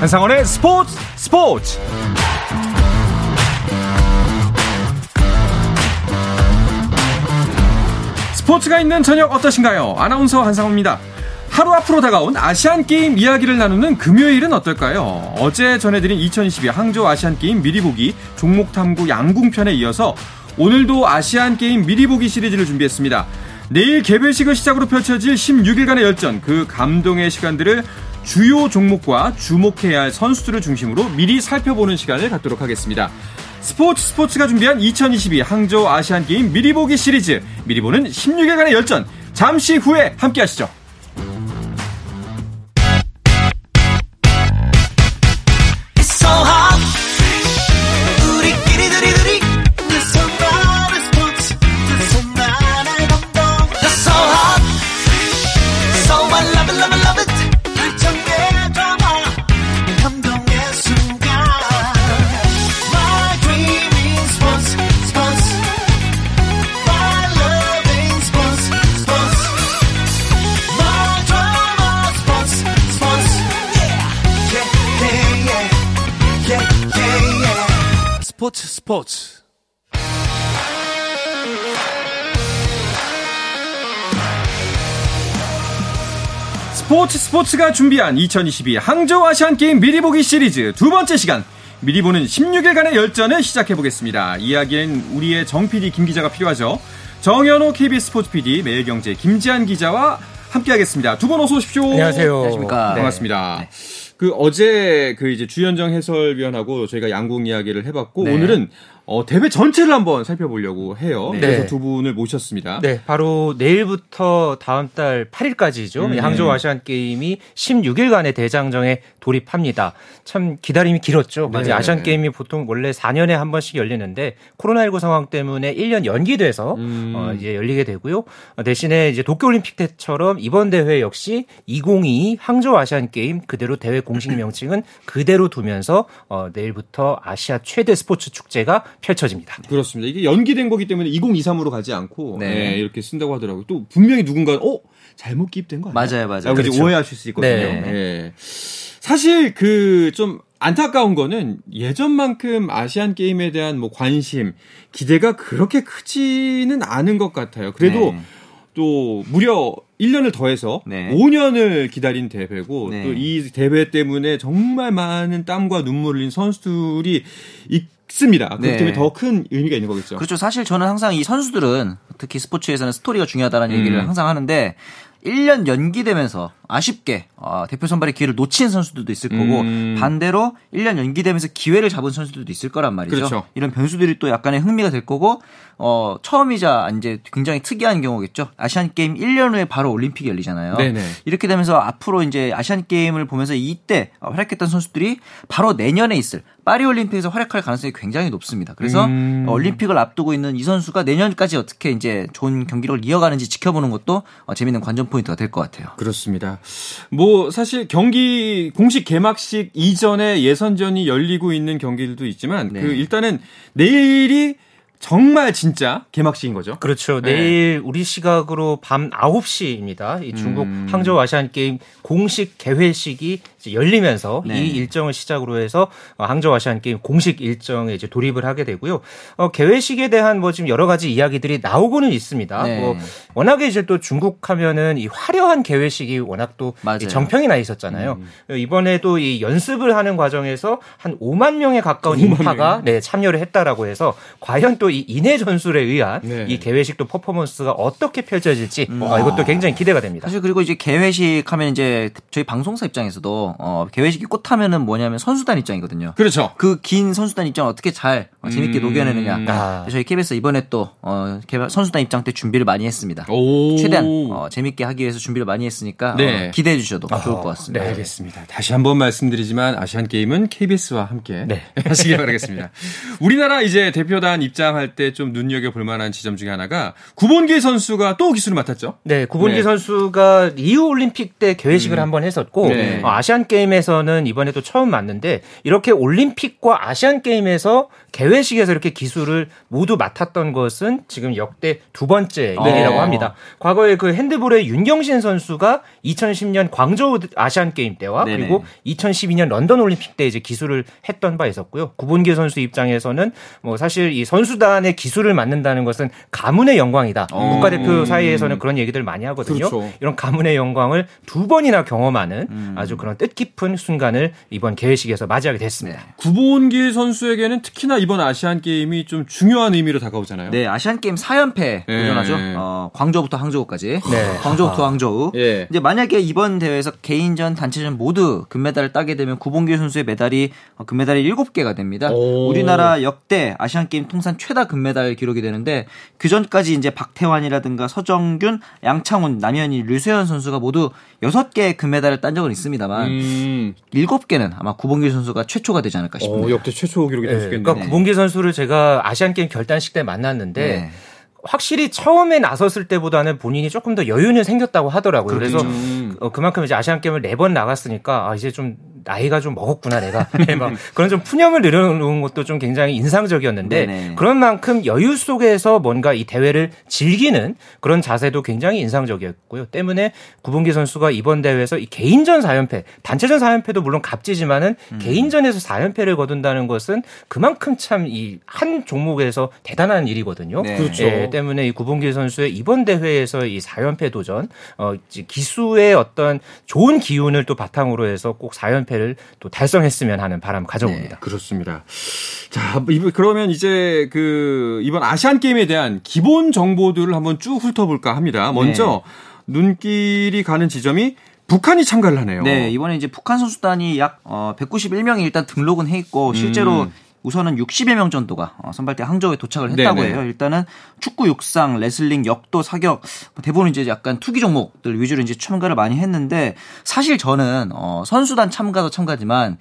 한상원의 스포츠 스포츠 스포츠가 있는 저녁 어떠신가요? 아나운서 한상호입니다. 하루 앞으로 다가온 아시안 게임 이야기를 나누는 금요일은 어떨까요? 어제 전해드린 2022 항저우 아시안 게임 미리 보기 종목 탐구 양궁편에 이어서 오늘도 아시안 게임 미리 보기 시리즈를 준비했습니다. 내일 개회식을 시작으로 펼쳐질 16일간의 열전, 그 감동의 시간들을 주요 종목과 주목해야 할 선수들을 중심으로 미리 살펴보는 시간을 갖도록 하겠습니다. 스포츠 스포츠가 준비한 2022 항저우 아시안 게임 미리 보기 시리즈, 미리 보는 16일간의 열전, 잠시 후에 함께 하시죠. 스포츠 스포츠 스포츠 스포츠가 준비한 2022 항저우 아시안 게임 미리 보기 시리즈 두 번째 시간 미리 보는 16일간의 열전을 시작해 보겠습니다. 이야기엔 우리의 정 PD 김 기자가 필요하죠. 정현호 KBS 스포츠 PD 매일경제 김지한 기자와 함께하겠습니다. 두 분 어서 오십시오. 안녕하세요. 안녕하십니까. 반갑습니다. 네. 그 어제 그 이제 주현정 해설위원하고 저희가 양궁 이야기를 해봤고 네. 오늘은 어, 대회 전체를 한번 살펴보려고 해요. 네. 그래서 두 분을 모셨습니다. 네, 바로 내일부터 다음 달 8일까지죠. 음. 항저우 아시안 게임이 16일간의 대장정에 돌입합니다. 참 기다림이 길었죠. 네. 아시안 게임이 보통 원래 4년에 한 번씩 열리는데 코로나19 상황 때문에 1년 연기돼서 음. 어, 이제 열리게 되고요. 어, 대신에 이제 도쿄올림픽 때처럼 이번 대회 역시 2022 항저우 아시안 게임 그대로 대회 공식 명칭은 그대로 두면서 어, 내일부터 아시아 최대 스포츠 축제가 펼쳐집니다. 그렇습니다. 이게 연기된 거기 때문에 2023으로 가지 않고 네. 네, 이렇게 쓴다고 하더라고요. 또 분명히 누군가 어 잘못 기입된 거 아니야? 맞아요, 맞아요. 그렇죠. 오해하실 수 있거든요. 네. 예. 사실 그 좀 안타까운 거는 예전만큼 아시안 게임에 대한 뭐 관심, 기대가 그렇게 크지는 않은 것 같아요. 그래도 네. 또 무려 1년을 더해서 네. 5년을 기다린 대회고 네. 또이 대회 때문에 정말 많은 땀과 눈물을 흘린 선수들이 있습니다. 그렇기 네. 때문에 더큰 의미가 있는 거겠죠. 그렇죠. 사실 저는 항상 이 선수들은 특히 스포츠에서는 스토리가 중요하다는 얘기를 음. 항상 하는데 1년 연기되면서 아쉽게 어, 대표 선발의 기회를 놓친 선수들도 있을 거고 음. 반대로 1년 연기되면서 기회를 잡은 선수들도 있을 거란 말이죠. 그렇죠. 이런 변수들이 또 약간의 흥미가 될 거고 어, 처음이자 이제 굉장히 특이한 경우겠죠. 아시안 게임 1년 후에 바로 올림픽이 열리잖아요. 네네. 이렇게 되면서 앞으로 이제 아시안 게임을 보면서 이때 활약했던 선수들이 바로 내년에 있을 파리 올림픽에서 활약할 가능성이 굉장히 높습니다. 그래서 음. 올림픽을 앞두고 있는 이 선수가 내년까지 어떻게 이제 좋은 경기력을 이어가는지 지켜보는 것도 어, 재밌는 관전 포인트가 될 것 같아요. 그렇습니다. 뭐 사실 경기 공식 개막식 이전에 예선전이 열리고 있는 경기들도 있지만 네. 그 일단은 내일이 정말 진짜 개막식인 거죠. 그렇죠. 네. 내일 우리 시각으로 밤 9시입니다. 이 중국 음. 항저우 아시안 게임 공식 개회식이 열리면서 네. 이 일정을 시작으로 해서 어, 항저우 아시안 게임 공식 일정에 이제 돌입을 하게 되고요. 어, 개회식에 대한 뭐 지금 여러 가지 이야기들이 나오고는 있습니다. 네. 뭐 워낙에 이제 또 중국 하면은 이 화려한 개회식이 워낙 또 정평이 나 있었잖아요. 음. 이번에도 이 연습을 하는 과정에서 한 5만 명에 가까운 5만 인파가 네, 참여를 했다라고 해서 과연 또 이 인해 전술에 의한 네. 이 개회식도 퍼포먼스가 어떻게 펼쳐질지 어, 이것도 굉장히 기대가 됩니다. 사실 그리고 이제 개회식 하면 이제 저희 방송사 입장에서도 어, 개회식이 꽃하면은 뭐냐면 선수단 입장이거든요. 그렇죠. 그 긴 선수단 입장 을 어떻게 잘 어, 재밌게 음. 녹여내느냐. 아. 저희 KBS 이번에 또 어, 개발- 선수단 입장 때 준비를 많이 했습니다. 오. 최대한 어, 재밌게 하기 위해서 준비를 많이 했으니까 네. 어, 기대해 주셔도 좋을 것 같습니다. 네, 알겠습니다. 다시 한번 말씀드리지만 아시안 게임은 KBS와 함께 네. 하시길 바라겠습니다. 우리나라 이제 대표단 입장할 때 좀 눈여겨 볼 만한 지점 중에 하나가 구본길 선수가 또 기술을 맡았죠. 네, 구본기 네. 선수가 리우 올림픽 때 개회식 을 한번 했었고 네. 어, 아시안 게임에서는 이번에도 처음 맞는데 이렇게 올림픽과 아시안 게임에서 대회식에서 이렇게 기술을 모두 맡았던 것은 지금 역대 두 번째 일이라고 네. 합니다. 과거에 그 핸드볼의 윤경신 선수가 2010년 광저우 아시안 게임 때와 네네. 그리고 2012년 런던 올림픽 때 이제 기술을 했던 바 있었고요. 구본기 선수 입장에서는 뭐 사실 이 선수단의 기술을 맡는다는 것은 가문의 영광이다. 국가대표 사이에서는 그런 얘기들 많이 하거든요. 그렇죠. 이런 가문의 영광을 두 번이나 경험하는 아주 그런 뜻깊은 순간을 이번 개회식에서 맞이하게 됐습니다. 구본길 선수에게는 특히나 이번 아시안 게임이 좀 중요한 의미로 다가오잖아요. 네, 아시안 게임 4연패 네. 도전하죠. 어, 광저우부터 항저우까지. 네. 광저우부터 항저우. 예. 이제 만약에 이번 대회에서 개인전, 단체전 모두 금메달을 따게 되면 구본길 선수의 메달이 어, 금메달이 7개가 됩니다. 오. 우리나라 역대 아시안 게임 통산 최다 금메달 기록이 되는데 그 전까지 이제 박태환이라든가 서정균, 양창훈, 남현희, 류세현 선수가 모두 6개의 금메달을 딴 적은 있습니다만 음, 7개는 아마 구본길 선수가 최초가 되지 않을까 싶습니다. 어, 역대 최초 기록이 될수 네, 있겠네요. 그러니까 구본기 선수를 제가 아시안 게임 결단식 때 만났는데 네. 확실히 처음에 나섰을 때보다는 본인이 조금 더 여유는 생겼다고 하더라고요. 그래서 음. 어, 그만큼 이제 아시안 게임을 네 번 나갔으니까 아, 이제 좀 나이가 좀 먹었구나 내가 네, 막 그런 좀 푸념을 내려놓은 것도 좀 굉장히 인상적이었는데 네네. 그런 만큼 여유 속에서 뭔가 이 대회를 즐기는 그런 자세도 굉장히 인상적이었고요. 때문에 구본기 선수가 이번 대회에서 이 개인전 4연패, 단체전 4연패도 물론 값지지만은 음. 개인전에서 4연패를 거둔다는 것은 그만큼 참 이 한 종목에서 대단한 일이거든요. 네. 그렇죠. 예, 때문에 이 구본길 선수의 이번 대회에서 이 4연패 도전, 어, 기수의 어떤 좋은 기운을 또 바탕으로 해서 꼭 4연패 를 또 달성했으면 하는 바람 가져봅니다. 그렇습니다. 자, 이- 그러면 이제 그 이번 아시안 게임에 대한 기본 정보들을 한번 쭉 훑어볼까 합니다. 먼저 눈길이 가는 지점이 북한이 참가를 하네요. 네, 이번에 이제 북한 선수단이 약 어, 191명이 일단 등록은 해 있고 실제로 음. 우선은 60여 명 정도가 어, 선발대 항저우에 도착을 했다고 네네. 해요. 일단은 축구, 육상, 레슬링, 역도, 사격 뭐 대부분 이제 약간 투기 종목들 위주로 이제 참가를 많이 했는데 사실 저는 어, 선수단 참가도 참가지만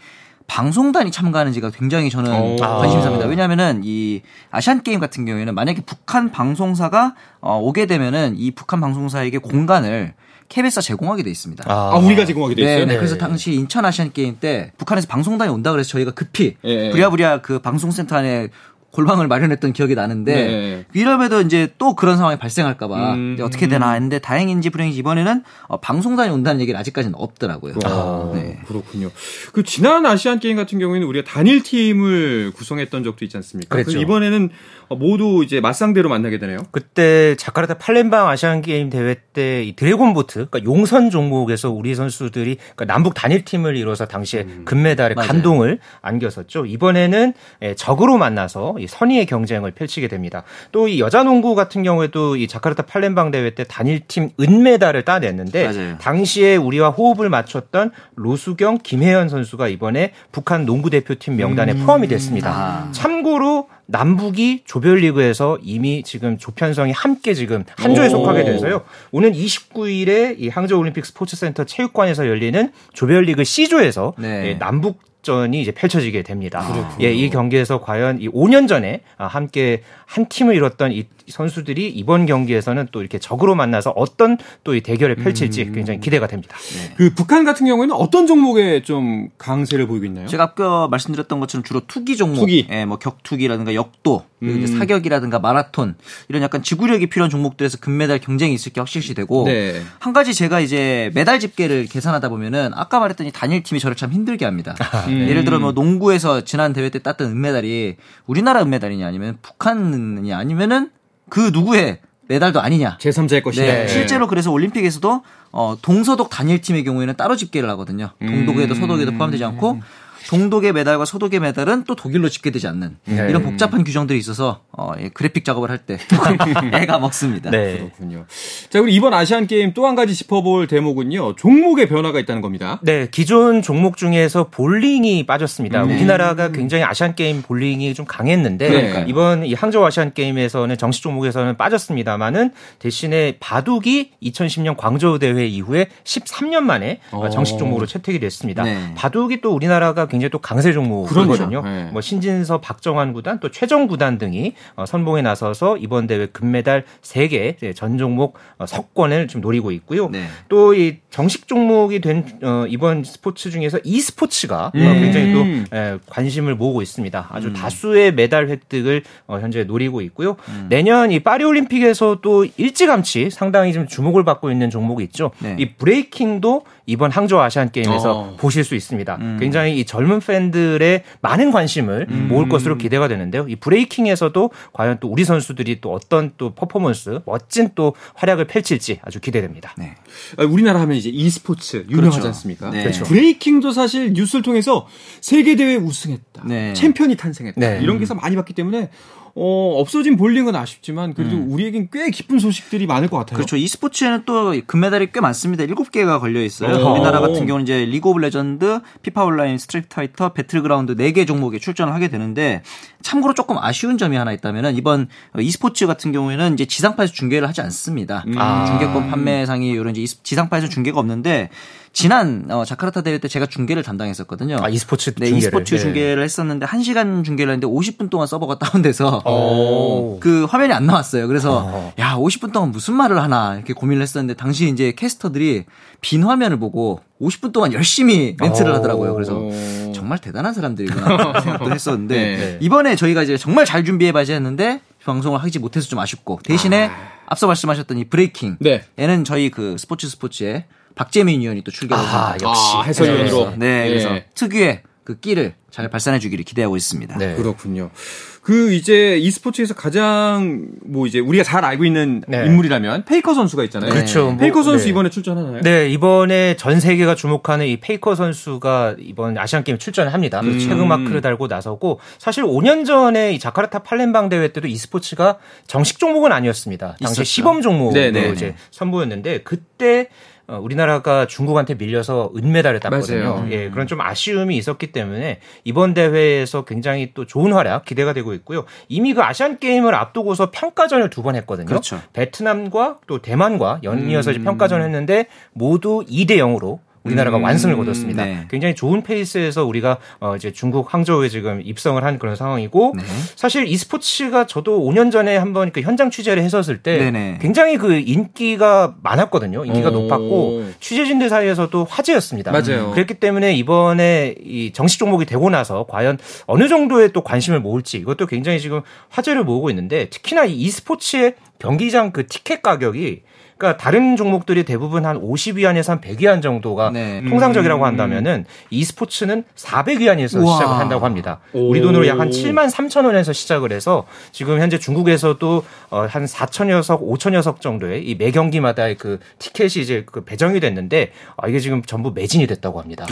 방송단이 참가하는지가 굉장히 저는 오. 관심사입니다. 왜냐하면은 이 아시안 게임 같은 경우에는 만약에 북한 방송사가 어, 오게 되면은 이 북한 방송사에게 공간을 KBS가 제공하게 돼 있습니다. 아, 우리가 제공하게 돼 있어요. 네, 네. 그래서 당시 인천 아시안 게임 때 북한에서 방송단이 온다 그래서 저희가 급히 예, 예. 부랴부랴 그 방송센터 안에 골방을 마련했던 기억이 나는데 네. 이러면도 이제 또 그런 상황이 발생할까봐 음. 어떻게 되나 했는데 다행인지 불행인지 이번에는 어, 방송단이 온다는 얘기를 아직까지는 없더라고요. 아, 네. 그렇군요. 그 지난 아시안 게임 같은 경우에는 우리가 단일 팀을 구성했던 적도 있지 않습니까? 그랬죠. 그 이번에는 모두 이제 맞상대로 만나게 되네요. 그때 자카르타 팔렘방 아시안 게임 대회 때이 드래곤 보트, 그러니까 용선 종목에서 우리 선수들이 그러니까 남북 단일 팀을 이뤄서 당시에 금메달에 맞아요. 감동을 안겼었죠. 이번에는 예, 적으로 만나서 이 선의의 경쟁을 펼치게 됩니다. 또 이 여자 농구 같은 경우에도 이 자카르타 팔렘방 대회 때 단일 팀 은메달을 따냈는데 맞아요. 당시에 우리와 호흡을 맞췄던 로수경, 김혜연 선수가 이번에 북한 농구 대표팀 명단에 포함이 됐습니다. 아. 참고로 남북이 조별리그에서 이미 지금 조편성이 함께 지금 한 조에 오. 속하게 돼서요. 오는 29일에 이 항저우 올림픽 스포츠센터 체육관에서 열리는 조별리그 C조에서 네. 예, 남북 전이 이제 펼쳐지게 됩니다. 예, 이 경기에서 과연 이 5년 전에 아, 함께 한 팀을 이뤘던 이 선수들이 이번 경기에서는 또 이렇게 적으로 만나서 어떤 또 이 대결을 펼칠지 굉장히 기대가 됩니다. 그 북한 같은 경우에는 어떤 종목에 좀 강세를 보이고 있나요? 제가 아까 말씀드렸던 것처럼 주로 투기 종목, 투기. 예, 뭐 격투기라든가 역도, 그리고 이제 음. 사격이라든가 마라톤 이런 약간 지구력이 필요한 종목들에서 금메달 경쟁이 있을 게 확실시 되고 네. 한 가지 제가 이제 메달 집계를 계산하다 보면은 아까 말했던 이 단일 팀이 저를 참 힘들게 합니다. 음. 예를 들어 뭐 농구에서 지난 대회 때 땄던 은메달이 우리나라 은메달이냐 아니면 북한이냐 아니면은 그 누구의 메달도 아니냐. 제3자의 것이다. 네, 실제로 그래서 올림픽에서도 어, 동서독 단일 팀의 경우에는 따로 집계를 하거든요. 동독에도 서독에도 포함되지 않고 동독의 메달과 서독의 메달은 또 독일로 집계되지 않는 이런 복잡한 규정들이 있어서 어, 예, 그래픽 작업을 할 때 애가 먹습니다. 네. 그렇군요. 자, 그리고 이번 아시안 게임 또 한 가지 짚어볼 대목은요. 종목의 변화가 있다는 겁니다. 네, 기존 종목 중에서 볼링이 빠졌습니다. 우리나라가 굉장히 아시안 게임 볼링이 좀 강했는데 그러니까요. 이번 이 항저우 아시안 게임에서는 정식 종목에서는 빠졌습니다만은 대신에 바둑이 2010년 광저우 대회 이후에 13년 만에 어. 정식 종목으로 채택이 됐습니다. 네. 바둑이 또 우리나라가 굉장히 또 강세 종목이거든요. 네. 뭐 신진서, 박정환 구단 또 최정 구단 등이 어, 선봉에 나서서 이번 대회 금메달 3개 전 종목 어, 석권을 좀 노리고 있고요. 네. 또이 정식 종목이 된 어, 이번 스포츠 중에서 e 스포츠가 어, 음. 굉장히 또 에, 관심을 모으고 있습니다. 아주 다수의 메달 획득을 어, 현재 노리고 있고요. 내년 이 파리 올림픽에서 또 일찌감치 상당히 좀 주목을 받고 있는 종목이 있죠. 네. 이 브레이킹도 이번 항저우 아시안 게임에서 어. 보실 수 있습니다. 굉장히 이 젊은 팬들의 많은 관심을 모을 것으로 기대가 되는데요. 이 브레이킹에서도 과연 또 우리 선수들이 또 어떤 또 퍼포먼스, 멋진 또 활약을 펼칠지 아주 기대됩니다. 네. 아, 우리나라 하면 이제 e스포츠 유명하지 그렇죠. 않습니까? 네. 그렇죠. 브레이킹도 사실 뉴스를 통해서 세계 대회 우승했다, 네. 챔피언이 탄생했다 네. 이런 기사 많이 봤기 때문에 어, 없어진 볼링은 아쉽지만 그래도 우리에겐 꽤 기쁜 소식들이 많을 것 같아요. 그렇죠. e스포츠에는 또 금메달이 꽤 많습니다. 7개가 걸려 있어요. 오. 우리나라 같은 경우는 이제 리그 오브 레전드, 피파 온라인, 스트리트 파이터, 배틀그라운드 4개 종목에 출전을 하게 되는데 참고로 조금 아쉬운 점이 하나 있다면은 이번 e스포츠 같은 경우에는 이제 지상파에서 중계를 하지 않습니다. 아. 중계권 판매상이 이런 이제 이- 지상파에서 중계가 없는데 지난 어, 자카르타 대회 때 제가 중계를 담당했었거든요. 아, e스포츠 네, 중계를. e스포츠 네. 중계를 했었는데 1시간 중계를 했는데 50분 동안 서버가 다운돼서 오. 그 화면이 안 나왔어요. 그래서 어. 야 50분 동안 무슨 말을 하나 이렇게 고민을 했었는데 당시 이제 캐스터들이 빈 화면을 보고 50분 동안 열심히 멘트를 오. 하더라고요. 그래서 오. 정말 대단한 사람들이구나 생각도 했었는데 네. 이번에 저희가 이제 정말 잘 준비해봐야지 했는데 방송을 하지 못해서 좀 아쉽고 대신에 앞서 말씀하셨던 이 브레이킹 네. 에는 저희 그 스포츠 스포츠에 박재민 위원이 또 출격을 아, 합니다. 역시. 아, 해설위원으로. 네, 그래서 네. 특유의 그 끼를 잘 발산해 주기를 기대하고 있습니다. 네. 그렇군요. 그 이제 e스포츠에서 가장 뭐 이제 우리가 잘 알고 있는 네. 인물이라면 페이커 선수가 있잖아요. 그렇죠. 뭐, 페이커 선수 네. 이번에 출전하나요? 네, 이번에 전 세계가 주목하는 이 페이커 선수가 이번 아시안 게임 출전을 합니다. 음. 태그 마크를 달고 나서고 사실 5년 전에 이 자카르타 팔렘방 대회 때도 e스포츠가 정식 종목은 아니었습니다. 당시 있었죠. 시범 종목으로 네, 네, 이제 네. 선보였는데 그때 어, 우리나라가 중국한테 밀려서 은메달을 땄거든요. 맞아요. 예, 그런 좀 아쉬움이 있었기 때문에 이번 대회에서 굉장히 또 좋은 활약 기대가 되고 있고요. 이미 그 아시안 게임을 앞두고서 평가전을 두 번 했거든요. 그렇죠. 베트남과 또 대만과 연이어서 음. 이제 평가전을 했는데 모두 2대 0으로 우리나라가 음. 완승을 거뒀습니다. 네. 굉장히 좋은 페이스에서 우리가 어 이제 중국 항저우에 지금 입성을 한 그런 상황이고 네. 사실 e스포츠가 저도 5년 전에 한번 그 현장 취재를 했었을 때 네네. 굉장히 그 인기가 많았거든요. 인기가 오. 높았고 취재진들 사이에서도 화제였습니다. 맞아요. 그랬기 때문에 이번에 이 정식 종목이 되고 나서 과연 어느 정도의 또 관심을 모을지 이것도 굉장히 지금 화제를 모으고 있는데 특히나 이 e스포츠의 경기장 그 티켓 가격이 그러니까 다른 종목들이 대부분 한 50위 안에서 한 100위 안 정도가 네. 통상적이라고 한다면은 e스포츠는 400위 안에서 우와. 시작을 한다고 합니다. 오. 우리 돈으로 약 한 7만 3천 원에서 시작을 해서 지금 현재 중국에서도 어, 한 4천여 석, 5천여 석 정도의 이 매 경기마다의 그 티켓이 이제 그 배정이 됐는데 아, 이게 지금 전부 매진이 됐다고 합니다.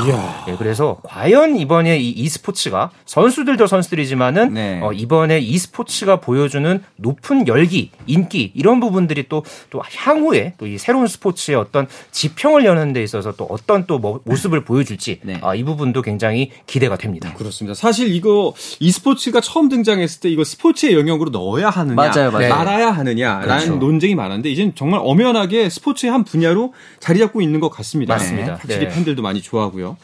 예, 그래서 과연 이번에 이 e스포츠가 선수들도 선수들이지만은 네. 어, 이번에 e스포츠가 보여주는 높은 열기, 인기 이런 부분들이 또 또 향후 에 또 이 새로운 스포츠의 어떤 지평을 여는 데 있어서 또 어떤 또 뭐- 모습을 보여줄지 네. 아, 이 부분도 굉장히 기대가 됩니다. 그렇습니다. 사실 이거 e스포츠가 처음 등장했을 때 이거 스포츠의 영역으로 넣어야 하느냐, 맞아요, 맞아요. 말아야 하느냐라는 그렇죠. 논쟁이 많았는데 이제는 정말 엄연하게 스포츠의 한 분야로 자리 잡고 있는 것 같습니다. 맞습니다. 확실히 네. 팬들도 많이 좋아하고요.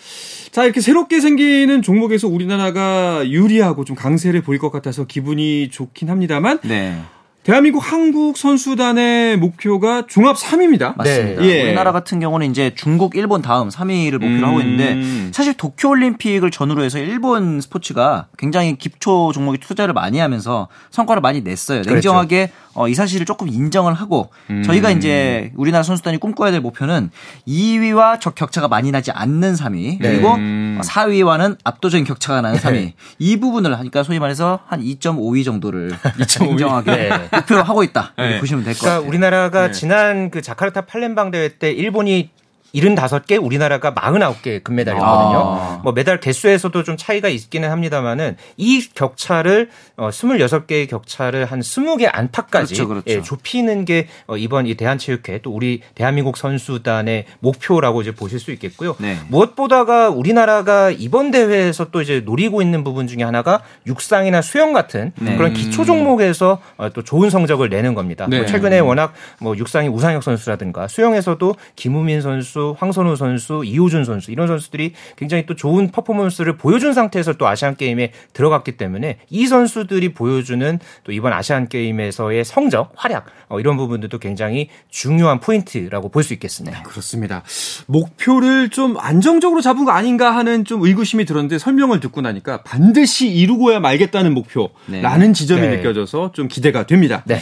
자 이렇게 새롭게 생기는 종목에서 우리나라가 유리하고 좀 강세를 보일 것 같아서 기분이 좋긴 합니다만 네. 대한민국 한국 선수단의 목표가 종합 3위입니다. 맞습니다. 네. 예. 우리나라 같은 경우는 이제 중국, 일본 다음 3위를 목표로 하고 있는데 음. 사실 도쿄 올림픽을 전후로 해서 일본 스포츠가 굉장히 기초 종목에 투자를 많이 하면서 성과를 많이 냈어요. 그렇죠. 냉정하게 어, 이 사실을 조금 인정을 하고 음. 저희가 이제 우리나라 선수단이 꿈꿔야 될 목표는 2위와 적 격차가 많이 나지 않는 3위 네. 그리고 음. 4위와는 압도적인 격차가 나는 3위 이 부분을 하니까 소위 말해서 한 2.5위 정도를 인정하게 네. 목표로 하고 있다 이렇게 네. 보시면 될것 그러니까 같아요. 우리나라가 네. 지난 그 자카르타 팔렘방 대회 때 일본이 75개, 우리나라가 49개 금메달이었거든요. 아. 뭐 메달 개수에서도 좀 차이가 있기는 합니다만은 이 격차를 어 26개의 격차를 한 20개 안팎까지 그렇죠, 그렇죠. 예, 좁히는 게 어, 이번 이 대한체육회 또 우리 대한민국 선수단의 목표라고 이제 보실 수 있겠고요. 네. 무엇보다가 우리나라가 이번 대회에서 또 이제 노리고 있는 부분 중에 하나가 육상이나 수영 같은 네. 그런 기초 종목에서 어, 또 좋은 성적을 내는 겁니다. 네. 뭐 최근에 워낙 뭐 육상의 우상혁 선수라든가 수영에서도 김우민 선수, 선수, 황선우 선수, 이호준 선수 이런 선수들이 굉장히 또 좋은 퍼포먼스를 보여준 상태에서 또 아시안 게임에 들어갔기 때문에 이 선수들이 보여주는 또 이번 아시안 게임에서의 성적, 활약 어, 이런 부분들도 굉장히 중요한 포인트라고 볼 수 있겠습니다. 그렇습니다. 목표를 좀 안정적으로 잡은 거 아닌가 하는 좀 의구심이 들었는데 설명을 듣고 나니까 반드시 이루고야 말겠다는 목표라는 네. 지점이 네. 느껴져서 좀 기대가 됩니다. 네.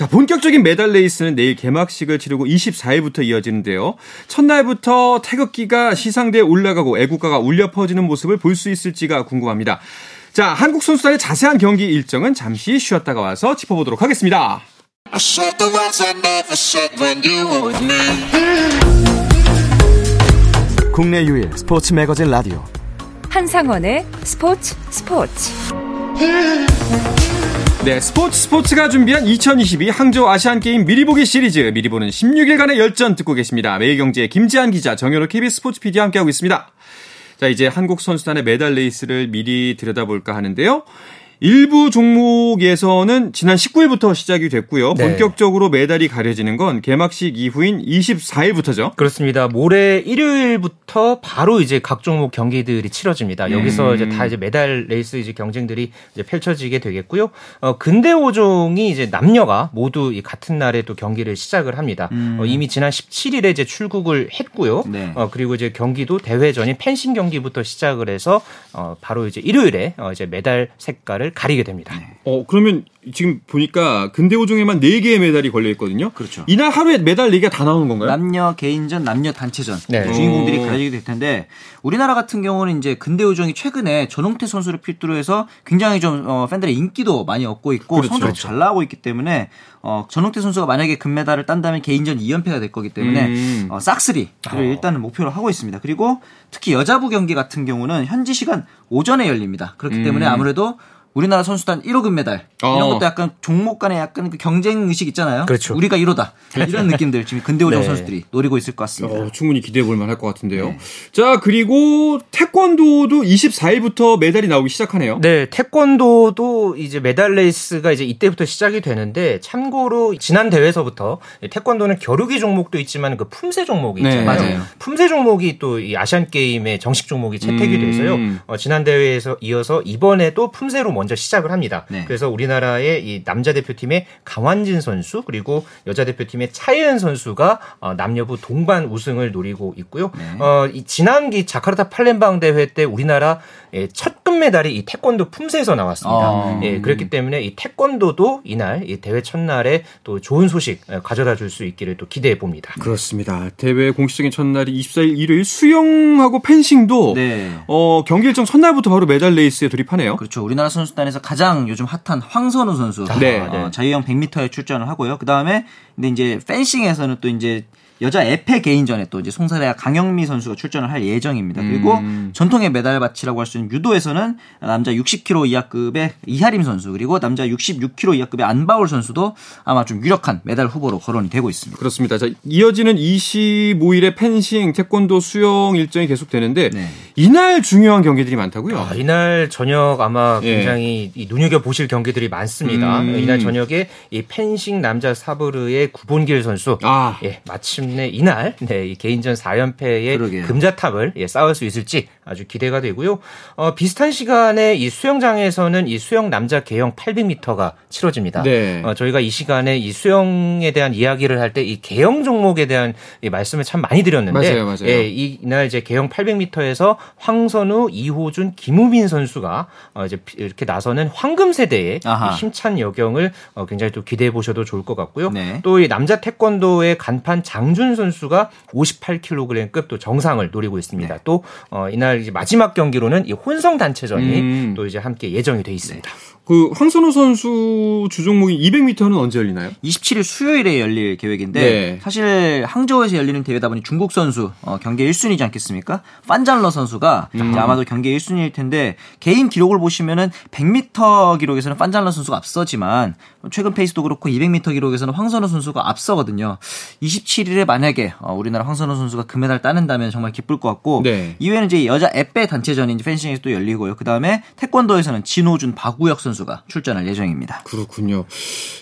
자, 본격적인 메달 레이스는 내일 개막식을 치르고 24일부터 이어지는데요. 첫날부터 태극기가 시상대에 올라가고 애국가가 울려 퍼지는 모습을 볼 수 있을지가 궁금합니다. 자, 한국 선수단의 자세한 경기 일정은 잠시 쉬었다가 와서 짚어보도록 하겠습니다. 국내 유일 스포츠 매거진 라디오 한상원의 스포츠 스포츠 네, 스포츠 스포츠가 준비한 2022 항저우 아시안 게임 미리 보기 시리즈 미리 보는 16일간의 열전 듣고 계십니다. 매일경제 김지한 기자, 정현호 KBS 스포츠 PD 함께하고 있습니다. 자, 이제 한국 선수단의 메달 레이스를 미리 들여다볼까 하는데요. 일부 종목에서는 지난 19일부터 시작이 됐고요. 네. 본격적으로 메달이 가려지는 건 개막식 이후인 24일부터죠. 그렇습니다. 모레 일요일부터 바로 이제 각 종목 경기들이 치러집니다. 여기서 이제 다 이제 메달 레이스 이제 경쟁들이 이제 펼쳐지게 되겠고요. 어, 근대 5종이 이제 남녀가 모두 이 같은 날에 또 경기를 시작을 합니다. 어, 이미 지난 17일에 이제 출국을 했고요. 네. 어, 그리고 이제 경기도 대회전인 펜싱 경기부터 시작을 해서 어, 바로 이제 일요일에 어, 이제 메달 색깔을 가리게 됩니다. 어, 그러면 지금 보니까 근대 5종에만 4개의 메달이 걸려 있거든요. 그렇죠. 이날 하루에 메달 4개가 다 나오는 건가요? 남녀 개인전, 남녀 단체전 네. 주인공들이 오. 가려지게 될 텐데 우리나라 같은 경우는 이제 근대 우정이 최근에 전홍태 선수를 필두로 해서 굉장히 좀 어, 팬들의 인기도 많이 얻고 있고 그렇죠. 성적도 잘 나오고 있기 때문에 어, 전홍태 선수가 만약에 금메달을 딴다면 개인전 2연패가 될 거기 때문에 음. 어, 싹쓸이를 일단은 목표로 하고 있습니다. 그리고 특히 여자부 경기 같은 경우는 현지 시간 오전에 열립니다. 그렇기 때문에 아무래도 우리나라 선수단 1호 금메달 이런 어. 것도 약간 종목 간에 약간 그 경쟁 의식 있잖아요. 그렇죠. 우리가 1호다 이런 느낌들 지금 근대오정 네. 선수들이 노리고 있을 것 같습니다. 어, 충분히 기대해 볼 만할 것 같은데요. 네. 자, 그리고 태권도도 24일부터 메달이 나오기 시작하네요. 네, 태권도도 이제 메달 레이스가 이제 이때부터 시작이 되는데 참고로 지난 대회에서부터 태권도는 겨루기 종목도 있지만 그 품새 종목이 네, 있잖아요. 맞아요. 품새 종목이 또 이 아시안 게임의 정식 종목이 채택이 음. 돼서요. 어, 지난 대회에서 이어서 이번에도 품새로 먼저 시작을 합니다. 네. 그래서 우리나라의 이 남자 대표팀의 강완진 선수 그리고 여자 대표팀의 차예은 선수가 어, 남녀부 동반 우승을 노리고 있고요. 네. 어, 이 지난 이 자카르타 팔렘방 대회 때 우리나라 예, 첫 금메달이 이 태권도 품새에서 나왔습니다. 아. 예, 그렇기 때문에 이 태권도도 이날 이 대회 첫날에 또 좋은 소식 예, 가져다 줄 수 있기를 또 기대해 봅니다. 그렇습니다. 대회 공식적인 첫날이 24일 일요일 수영하고 펜싱도 네. 어, 경기 일정 첫날부터 바로 메달 레이스에 돌입하네요. 그렇죠. 우리나라 선수단에서 가장 요즘 핫한 황선우 선수. 네. 어, 자유형 100m에 출전을 하고요. 그 다음에 근데 이제 펜싱에서는 또 이제 여자 에페 개인전에 또 이제 송사대와 강영미 선수가 출전을 할 예정입니다. 그리고 음. 전통의 메달 밭이라고 할 수 있는 유도에서는 남자 60kg 이하급의 이하림 선수 그리고 남자 66kg 이하급의 안바울 선수도 아마 좀 유력한 메달 후보로 거론이 되고 있습니다. 그렇습니다. 자, 이어지는 25일에 펜싱, 태권도, 수영 일정이 계속되는데 네. 이날 중요한 경기들이 많다고요. 아, 이날 저녁 아마 예. 굉장히 이 눈여겨 보실 경기들이 많습니다. 음. 이날 저녁에 이 펜싱 남자 사브르의 구본길 선수 아. 예, 마침 내 이날 네, 이 개인전 4연패의 그러게요. 금자탑을 예, 쌓을 수 있을지 아주 기대가 되고요. 어, 비슷한 시간에 이 수영장에서는 이 수영 남자 개영 800m가 치러집니다. 네. 어, 저희가 이 시간에 이 수영에 대한 이야기를 할 때 이 개영 종목에 대한 이 말씀을 참 많이 드렸는데 맞아요, 맞아요. 예, 이- 이날 이제 개영 800m에서 황선우, 이호준, 김우빈 선수가 어, 이제 피- 이렇게 나서는 황금 세대의 힘찬 여경을 어, 굉장히 또 기대해 보셔도 좋을 것 같고요. 네. 또이 남자 태권도의 간판 장준 선수가 58kg급 또 정상을 노리고 있습니다. 네. 또 어, 이날 이제 마지막 경기로는 이 혼성 단체전이 음. 또 이제 함께 예정이 돼 있습니다. 그 황선우 선수 주종목인 200m는 언제 열리나요? 27일 수요일에 열릴 계획인데 네. 사실 항저우에서 열리는 대회다 보니 중국 선수 어, 경기 1순위지 않겠습니까? 판잘러 선수가 음. 아마도 경기 1순위일 텐데 개인 기록을 보시면은 100m 기록에서는 판잘러 선수가 앞서지만 최근 페이스도 그렇고 200m 기록에서는 황선우 선수가 앞서거든요. 27일에 만약에 어, 우리나라 황선우 선수가 금메달 따낸다면 정말 기쁠 것 같고 네. 이후에는 이제 여자 에페 단체전이 이제 펜싱에서 또 열리고요. 그 다음에 태권도에서는 진호준, 박우혁 선수가 선수가 출전할 예정입니다. 그렇군요.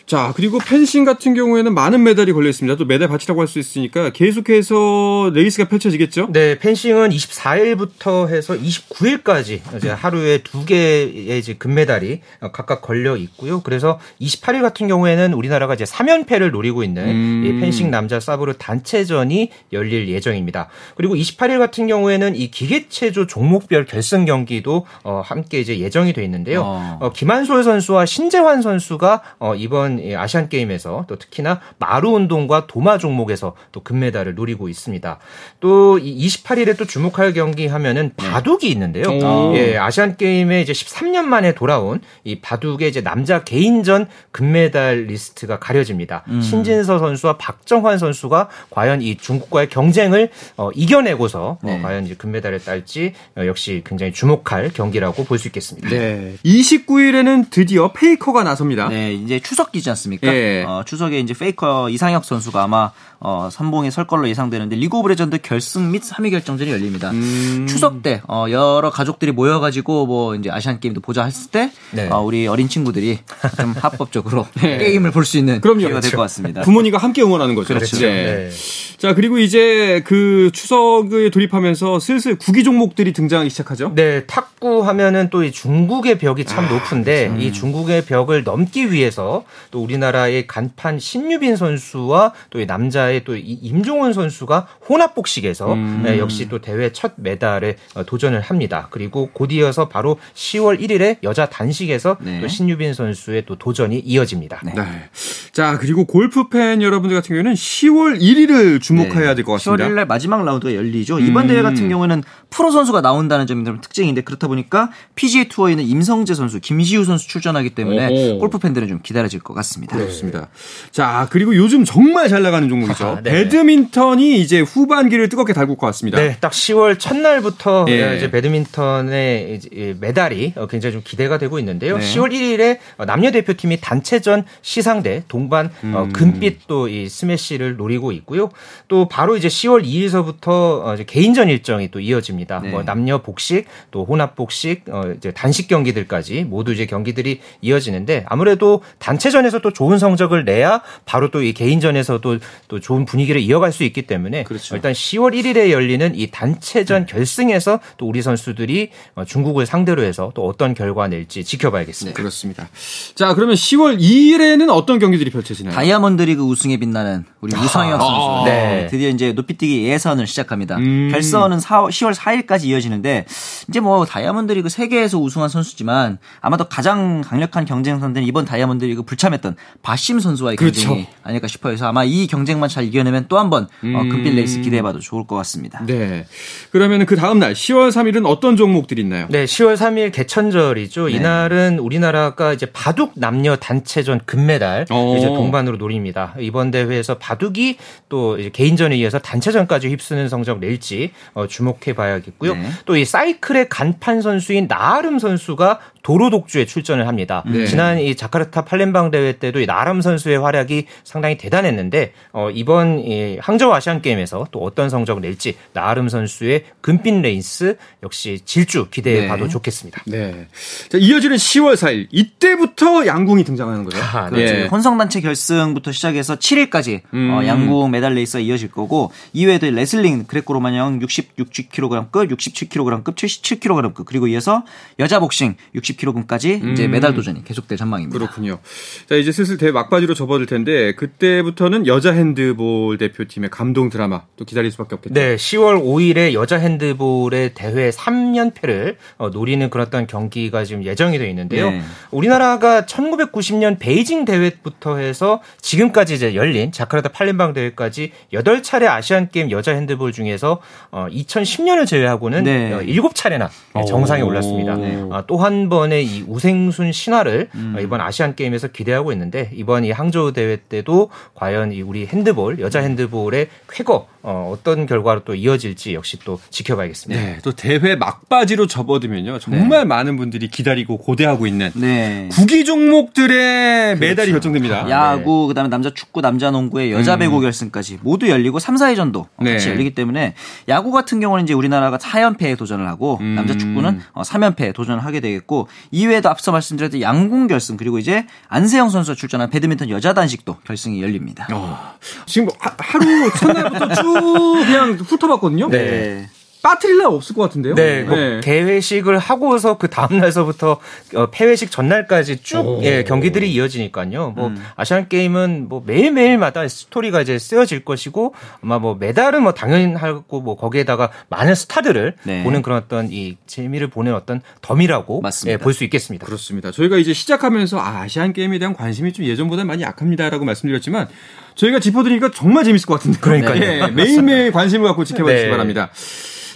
자, 그리고 펜싱 같은 경우에는 많은 메달이 걸려 있습니다. 또 메달 밭이라고 할 수 있으니까 계속해서 레이스가 펼쳐지겠죠? 네, 펜싱은 24일부터 해서 29일까지 이제 하루에 두 개의 이제 금메달이 각각 걸려 있고요. 그래서 28일 같은 경우에는 우리나라가 이제 3연패를 노리고 있는 음. 이 펜싱 남자 사브르 단체전이 열릴 예정입니다. 그리고 28일 같은 경우에는 이 기계체조 종목별 결승 경기도 어, 함께 이제 예정이 돼 있는데요. 어. 어, 김한솔 선수와 신재환 선수가 어, 이번 이 아시안 게임에서 또 특히나 마루 운동과 도마 종목에서 또 금메달을 노리고 있습니다. 또 이 28일에 또 주목할 경기 하면은 바둑이 있는데요. 오. 예, 아시안 게임에 이제 13년 만에 돌아온 이 바둑의 이제 남자 개인전 금메달리스트가 가려집니다. 신진서 선수와 박정환 선수가 과연 이 중국과의 경쟁을 어, 이겨내고서 어, 과연 이제 금메달을 딸지 어, 역시 굉장히 주목할 경기라고 볼 수 있겠습니다. 네. 29일에는 드디어 페이커가 나섭니다. 네, 이제 추석이지 않습니까? 예. 어, 추석에 이제 페이커 이상혁 선수가 아마 어, 선봉에 설 걸로 예상되는데 리그 오브 레전드 결승 및 3위 결정전이 열립니다. 음. 추석 때 어, 여러 가족들이 모여가지고 뭐 이제 아시안 게임도 보자 했을 때 네. 어, 우리 어린 친구들이 좀 합법적으로 게임을 볼 수 있는 네. 그럼요. 기회가 될 그렇죠. 것 같습니다. 부모님과 함께 응원하는 거죠. 그렇죠. 네. 네. 자, 그리고 이제 그 추석에 돌입하면서 슬슬 구기 종목들이 등장하기 시작하죠. 네, 탁구 하면은 또 이 중국의 벽이 참 아, 높은데 그렇죠. 이 중국의 벽을 넘기 위해서 또 우리나라의 간판 신유빈 선수와 또 이 남자의 또 이 임종원 선수가 혼합복식에서 음. 네, 역시 또 대회 첫 메달에 어, 도전을 합니다. 그리고 곧 이어서 바로 10월 1일에 여자 단식에서 네. 또 신유빈 선수의 또 도전이 이어집니다. 네. 자, 그리고 골프 팬 여러분들 같은 경우에는 10월 1일을 주목해야 될것 10월 같습니다. 1일 날 마지막 라운드가 열리죠. 이번 대회 같은 경우는 프로 선수가 나온다는 점이 좀 특징인데 그렇다 보니까 PGA 투어에 있는 임성재 선수, 김시우 선수 출전하기 때문에 오호. 골프 팬들은 좀 기다려질 것 같습니다. 그렇습니다. 자, 그리고 요즘 정말 잘 나가는 종목이죠. 아, 네. 배드민턴이 이제 후반기를 뜨겁게 달굴 것 같습니다. 네, 딱 10월 첫날부터 예. 이제 배드민턴의 이제 메달이 어, 굉장히 좀 기대가 되고 있는데요. 네. 10월 1일에 남녀 대표팀이 단체전 시상대 동반 어, 음. 금빛 또 이 스매시를 노리고 있고요. 또 바로 이제 10월 2일서부터 어, 이제 개인전 일정이 또 이어집니다. 네. 뭐 남녀 복식, 또 혼합 복식, 어, 이제 단식 경기들까지 모두 이제 경 기들이 이어지는데 아무래도 단체전에서 또 좋은 성적을 내야 바로 또 이 개인전에서도 또 좋은 분위기를 이어갈 수 있기 때문에 그렇죠. 일단 10월 1일에 열리는 이 단체전 결승에서 또 우리 선수들이 어, 중국을 상대로 해서 또 어떤 결과 낼지 지켜봐야겠습니다. 그렇습니다. 자, 그러면 10월 2일에는 어떤 경기들이 펼쳐지나요? 다이아몬드 리그 우승에 빛나는 우리 우상혁 선수. 네. 드디어 이제 높이뛰기 예선을 시작합니다. 음. 결선은 4, 10월 4일까지 이어지는데 이제 뭐 다이아몬드 리그 세계에서 우승한 선수지만 아마도 가장 강력한 경쟁 상대는 이번 다이아몬드 리그 불참했던 바심 선수와의 그렇죠. 경쟁이 아닐까 싶어요. 그래서 아마 이 경쟁만 잘 이겨내면 또 한번 어, 금빛 레이스 기대해봐도 좋을 것 같습니다. 네. 그러면 그 다음 날 10월 3일은 어떤 종목들이 있나요? 네, 10월 3일 개천절이죠. 이날은 우리나라가 이제 바둑 남녀 단체전 금메달 오. 이제 동반으로 노립니다. 이번 대회에서 바둑이 또 이제 개인전에 이어서 단체전까지 휩쓰는 성적 낼지 어, 주목해 봐야겠고요. 네. 또 이 사이클의 간판 선수인 나아름 선수가 도로 독주에 출전을 합니다. 네. 지난 이 자카르타 팔렘방 대회 때도 이 나아름 선수의 활약이 상당히 대단했는데 어, 이번 이 항저우 아시안 게임에서 또 어떤 성적을 낼지 나아름 선수의 금빛 레이스 역시 질주 기대해 네. 봐도 네. 좋겠습니다. 네. 자, 이어지는 10월 4일 이때부터 양궁이 등장하는 거죠. 아, 네. 네. 혼성단체 결승부터 시작해서 7일까지 어, 음. 어, 양궁 메달 레이스가 이어질 거고 이외에도 레슬링 그레코로만형 66kg급, 67kg급, 77kg급 그리고 이어서 여자 복싱 60 50kg까지 음. 이제 메달 도전이 계속될 전망입니다. 그렇군요. 자 이제 슬슬 대 막바지로 접어들 텐데 그때부터는 여자 핸드볼 대표팀의 감동 드라마 또 기다릴 수밖에 없겠죠. 네, 10월 5일에 여자 핸드볼의 대회 3연패를 어, 노리는 그런 어떤 경기가 지금 예정이 돼 있는데요. 네. 우리나라가 1990년 베이징 대회부터 해서 지금까지 이제 열린 자카르타 팔림방 대회까지 8차례 아시안 게임 여자 핸드볼 중에서 어, 2010년을 제외하고는 네. 어, 7차례나 정상에 올랐습니다. 네. 또한번 의 이 우생순 신화를 어, 이번 아시안 게임에서 기대하고 있는데 이번 이 항저우 대회 때도 과연 이 우리 핸드볼 여자 핸드볼의 쾌거 어, 어떤 결과로 또 이어질지 역시 또 지켜봐야겠습니다. 네, 또 대회 막바지로 접어들면요. 정말 많은 분들이 기다리고 고대하고 있는 네. 구기 종목들의 메달이 결정됩니다. 야구, 그다음에 남자 축구, 남자 농구의 여자 음. 배구 결승까지 모두 열리고 3, 4회전도 네. 같이 열리기 때문에 야구 같은 경우는 이제 우리나라가 4연패에 도전을 하고 음. 남자 축구는 3연패에 도전을 하게 되겠고 이외에도 앞서 말씀드렸던 양궁 결승 그리고 이제 안세영 선수가 출전한 배드민턴 여자 단식도 결승이 열립니다. 어, 지금 뭐 하, 하루 첫날부터 쭉 그냥 훑어봤거든요. 네. 빠뜨릴 날 없을 것 같은데요. 네, 뭐 개회식을 하고서 그 다음 날서부터 어, 폐회식 전날까지 쭉 예, 경기들이 이어지니까요. 뭐 아시안 게임은 뭐 매일 매일마다 스토리가 이제 쓰여질 것이고 아마 뭐 메달은 뭐 당연하고 뭐 거기에다가 많은 스타들을 네. 보는 그런 어떤 이 재미를 보는 어떤 덤이라고 맞습니다. 예, 볼 수 있겠습니다. 그렇습니다. 저희가 이제 시작하면서 아, 아시안 게임에 대한 관심이 좀 예전보다 많이 약합니다라고 말씀드렸지만 저희가 짚어드리니까 정말 재밌을 것 같은데. 그러니까요. 예, 매일매일 관심을 갖고 지켜봐 주시기 네. 바랍니다.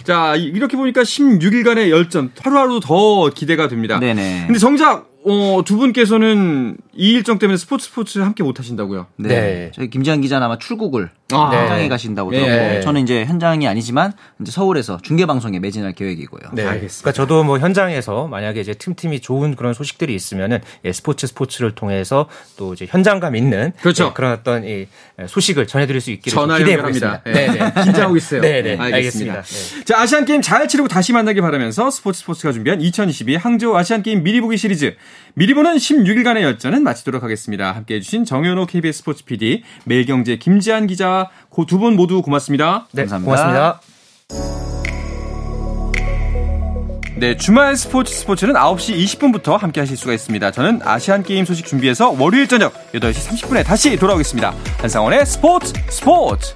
자, 이- 이렇게 보니까 16일간의 열전 하루하루 더 기대가 됩니다. 네네. 근데 정작 어, 두 분께서는 이 일정 때문에 스포츠 스포츠 함께 못 하신다고요. 네. 네. 저희 김지한 기자는 아마 출국을 아. 현장에 가신다고 네. 들었고 저는 이제 현장이 아니지만 이제 서울에서 중계 방송에 매진할 계획이고요. 네. 알겠습니다. 그러니까 저도 뭐 현장에서 만약에 이제 틈틈이 좋은 그런 소식들이 있으면은 예, 스포츠 스포츠를 통해서 또 이제 현장감 있는 그렇죠. 예, 그런 어떤 이 소식을 전해드릴 수 있기를 기대해. 보겠습니다. 네. 네. 긴장하고 있어요. 네, 네. 알겠습니다. 알겠습니다. 네. 자, 아시안 게임 잘 치르고 다시 만나길 바라면서 스포츠 스포츠가 준비한 2022 항저우 아시안 게임 미리 보기 시리즈 미리 보는 16일간의 열전은 마치도록 하겠습니다. 함께 해 주신 정현호 KBS 스포츠 PD, 매일경제 김지한 기자 두 분 모두 고맙습니다. 네, 감사합니다. 고맙습니다. 네, 주말 스포츠 스포츠는 9시 20분부터 함께 하실 수가 있습니다. 저는 아시안 게임 소식 준비해서 월요일 저녁 8시 30분에 다시 돌아오겠습니다. 한상원의 스포츠 스포츠!